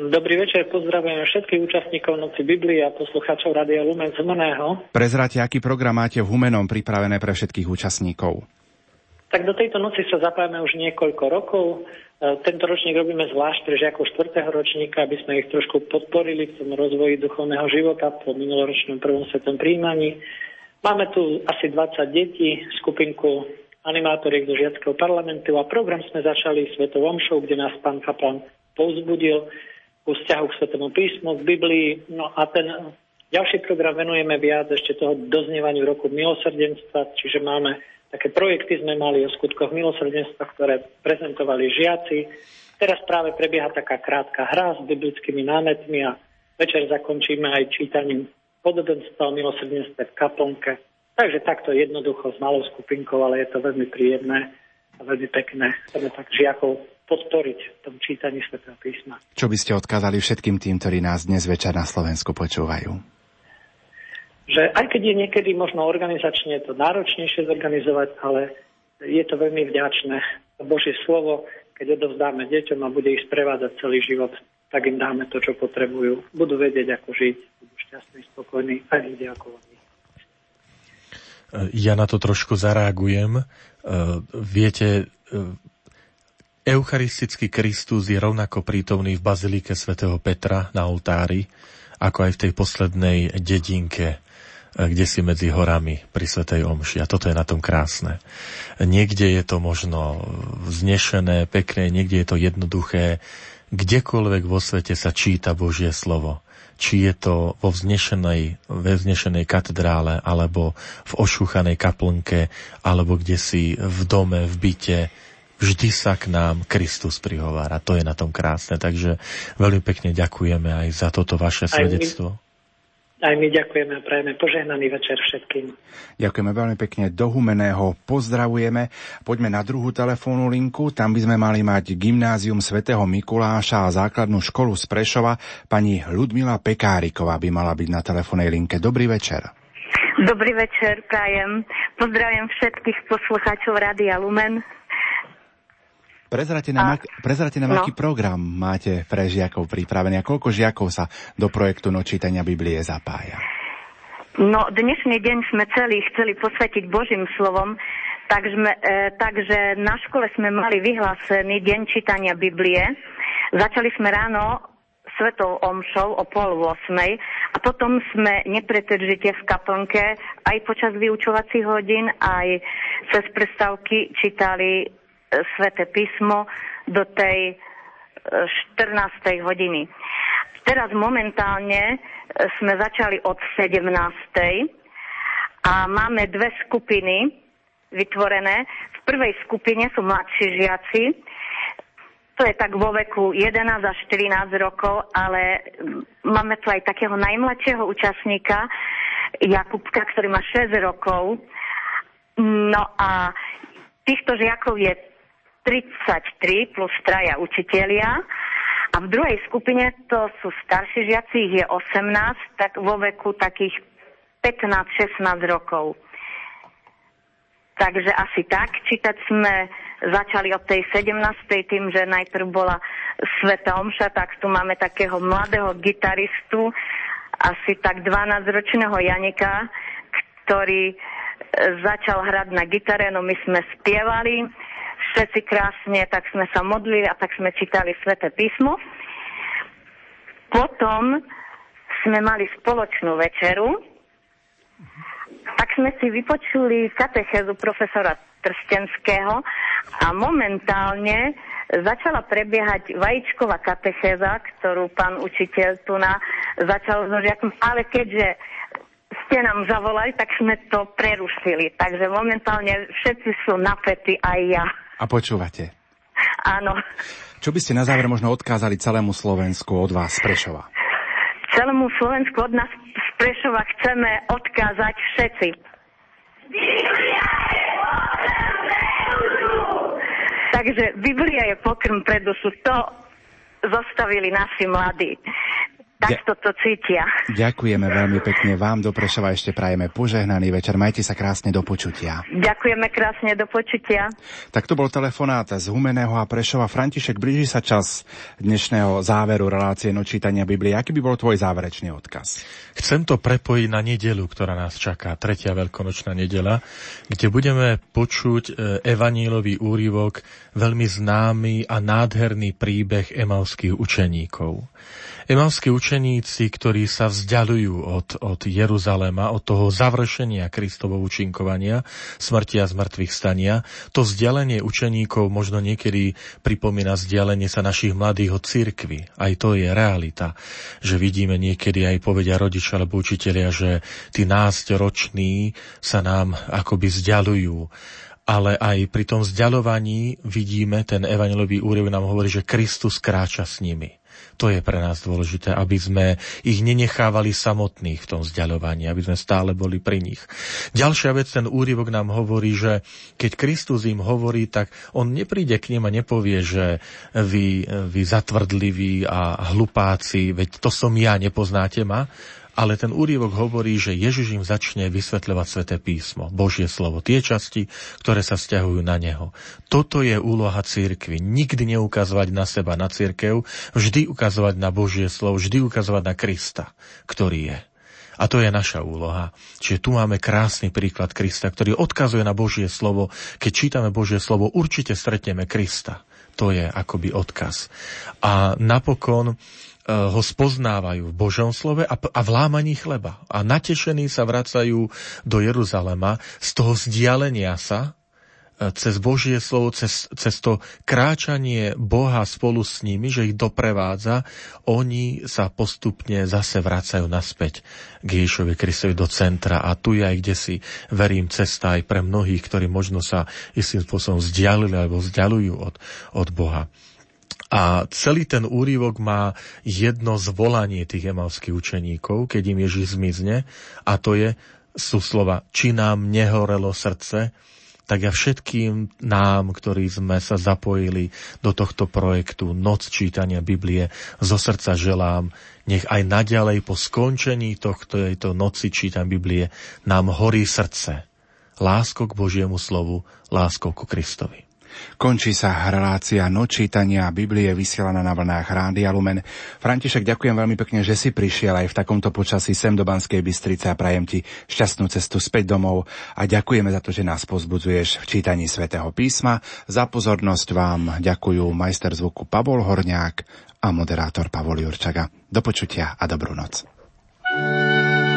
Dobrý večer, pozdravujem všetkých účastníkov Noci Biblie a poslucháčov Radia Lumen z Humeného. Prezrate, aký program máte v Humenom pripravené pre všetkých účastníkov? Tak do tejto noci sa zapájame už niekoľko rokov. E, tento ročník robíme zvlášť pre žiakov 4. ročníka, aby sme ich trošku podporili v tom rozvoji duchovného života po minuloročnom prvom svetom príjmaní. Máme tu asi 20 detí, skupinku animátoriek do žiackého parlamentu a program sme začali Svetou Omšou, kde nás pán Kaplan povzbudil ku vzťahu k Svetému písmu, k Biblii. No a ten ďalší program venujeme viac ešte toho doznievaniu roku milosrdenstva, čiže máme Také projekty sme mali o skutkoch milosrdenstva, ktoré prezentovali žiaci. Teraz práve prebieha taká krátka hra s biblickými námetmi a večer zakončíme aj čítaním podobenstva o milosrdenstve v kaplnke. Takže takto jednoducho s malou skupinkou, ale je to veľmi príjemné a veľmi pekné. Chceme tak žiakov podporiť v tom čítaní Sv. písma. Čo by ste odkázali všetkým tým, ktorí nás dnes večer na Slovensku počúvajú? Že aj keď je niekedy možno organizačne to náročnejšie zorganizovať, ale je to veľmi vďačné. Božie slovo, keď odovzdáme deťom a bude ich sprevádzať celý život, tak im dáme to, čo potrebujú. Budú vedieť, ako žiť, budú šťastní, spokojní a ľudia ako oni. Ja na to trošku zareagujem. E, viete, e, Eucharistický Kristus je rovnako prítomný v bazilike svätého Petra na oltári, ako aj v tej poslednej dedinke kde si medzi horami pri Svetej Omši. A toto je na tom krásne. Niekde je to možno vznešené, pekné, niekde je to jednoduché. Kdekoľvek vo svete sa číta Božie slovo, či je to vo vznešenej, vznešenej katedrále, alebo v ošúchanej kaplnke, alebo kde si v dome, v byte, vždy sa k nám Kristus prihovára. To je na tom krásne. Takže veľmi pekne ďakujeme aj za toto vaše svedectvo. Aj my ďakujeme a prajeme požehnaný večer všetkým. Ďakujeme veľmi pekne do Humeného. Pozdravujeme. Poďme na druhú telefónnu linku. Tam by sme mali mať gymnázium svätého Mikuláša a základnú školu z Prešova. Pani Ludmila Pekáriková by mala byť na telefónnej linke. Dobrý večer. Dobrý večer, prajem. Pozdravujem všetkých poslucháčov Rádia Lumen. Prezrate nám, a, ak, prezrate nám no. aký program máte pre žiakov pripravený a koľko žiakov sa do projektu Nočítania Biblie zapája? No, dnešný deň sme celý chceli posvetiť Božím slovom, takže, e, takže na škole sme mali vyhlásený deň čítania Biblie. Začali sme ráno svetou omšou o pol 8 a potom sme nepretržite v kaplnke aj počas vyučovacích hodín, aj cez prestávky čítali Svete písmo do tej 14. E, hodiny. Teraz momentálne e, sme začali od 17. a máme dve skupiny vytvorené. V prvej skupine sú mladší žiaci, to je tak vo veku 11 až 14 rokov, ale máme tu aj takého najmladšieho účastníka, Jakubka, ktorý má 6 rokov. No a týchto žiakov je 33 plus traja učitelia. A v druhej skupine to sú starší žiaci, ich je 18, tak vo veku takých 15-16 rokov. Takže asi tak. Čítať sme začali od tej 17. tým, že najprv bola Sveta Omša, tak tu máme takého mladého gitaristu, asi tak 12-ročného Janika, ktorý e, začal hrať na gitare, no my sme spievali, všetci krásne, tak sme sa modlili a tak sme čítali Svete písmo. Potom sme mali spoločnú večeru, tak sme si vypočuli katechezu profesora Trstenského a momentálne začala prebiehať vajíčková katechéza, ktorú pán učiteľ tu na začal so ale keďže ste nám zavolali, tak sme to prerušili. Takže momentálne všetci sú napätí aj ja. A počúvate? Áno. Čo by ste na záver možno odkázali celému Slovensku od vás z Prešova? Celému Slovensku od nás z Prešova chceme odkázať všetci. Takže Biblia je pokrm pre dušu. To zostavili naši mladí. Takto to cítia. Ďakujeme veľmi pekne vám do Prešova ešte prajeme požehnaný večer. Majte sa krásne do počutia. Ďakujeme krásne do počutia. Tak to bol telefonát z Humeného a Prešova. František, blíži sa čas dnešného záveru relácie nočítania Biblie. Aký by bol tvoj záverečný odkaz? Chcem to prepojiť na nedelu, ktorá nás čaká, tretia veľkonočná nedela, kde budeme počuť e, evanílový úrivok, veľmi známy a nádherný príbeh emauských učeníkov. Emavskí učeníci, ktorí sa vzdialujú od, od Jeruzalema, od toho završenia Kristovo učinkovania, smrti a zmrtvých stania, to vzdialenie učeníkov možno niekedy pripomína vzdialenie sa našich mladých od cirkvy. Aj to je realita, že vidíme niekedy aj povedia rodičia alebo učitelia, že tí nácťroční sa nám akoby vzdialujú ale aj pri tom vzdialovaní vidíme, ten evanelový úrev nám hovorí, že Kristus kráča s nimi. To je pre nás dôležité, aby sme ich nenechávali samotných v tom vzdialovaní, aby sme stále boli pri nich. Ďalšia vec, ten úryvok nám hovorí, že keď Kristus im hovorí, tak on nepríde k nim a nepovie, že vy, vy zatvrdliví a hlupáci, veď to som ja, nepoznáte ma, ale ten úrivok hovorí, že Ježiš im začne vysvetľovať sväté písmo, Božie slovo, tie časti, ktoré sa stiahujú na neho. Toto je úloha církvy. Nikdy neukazovať na seba, na církev, vždy ukazovať na Božie slovo, vždy ukazovať na Krista, ktorý je. A to je naša úloha. Čiže tu máme krásny príklad Krista, ktorý odkazuje na Božie slovo. Keď čítame Božie slovo, určite stretneme Krista. To je akoby odkaz. A napokon ho spoznávajú v Božom slove a, v lámaní chleba. A natešení sa vracajú do Jeruzalema z toho vzdialenia sa eh, cez Božie slovo, cez, cez to kráčanie Boha spolu s nimi, že ich doprevádza, oni sa postupne zase vracajú naspäť k Ježišovi Kristovi do centra. A tu je aj kde si, verím, cesta aj pre mnohých, ktorí možno sa istým spôsobom vzdialili alebo vzdialujú od, od Boha. A celý ten úrivok má jedno zvolanie tých emalských učeníkov, keď im Ježiš zmizne, a to je, sú slova, či nám nehorelo srdce, tak ja všetkým nám, ktorí sme sa zapojili do tohto projektu Noc čítania Biblie, zo srdca želám, nech aj naďalej po skončení tohto, tejto noci čítania Biblie nám horí srdce. Lásko k Božiemu slovu, lásko ku Kristovi. Končí sa relácia nočítania Biblie vysielaná na vlnách Rádia Lumen. František, ďakujem veľmi pekne, že si prišiel aj v takomto počasí sem do Banskej Bystrice a prajem ti šťastnú cestu späť domov a ďakujeme za to, že nás pozbudzuješ v čítaní svätého písma. Za pozornosť vám ďakujú majster zvuku Pavol Horniák a moderátor Pavol Jurčaga. Do počutia a dobrú noc. thank you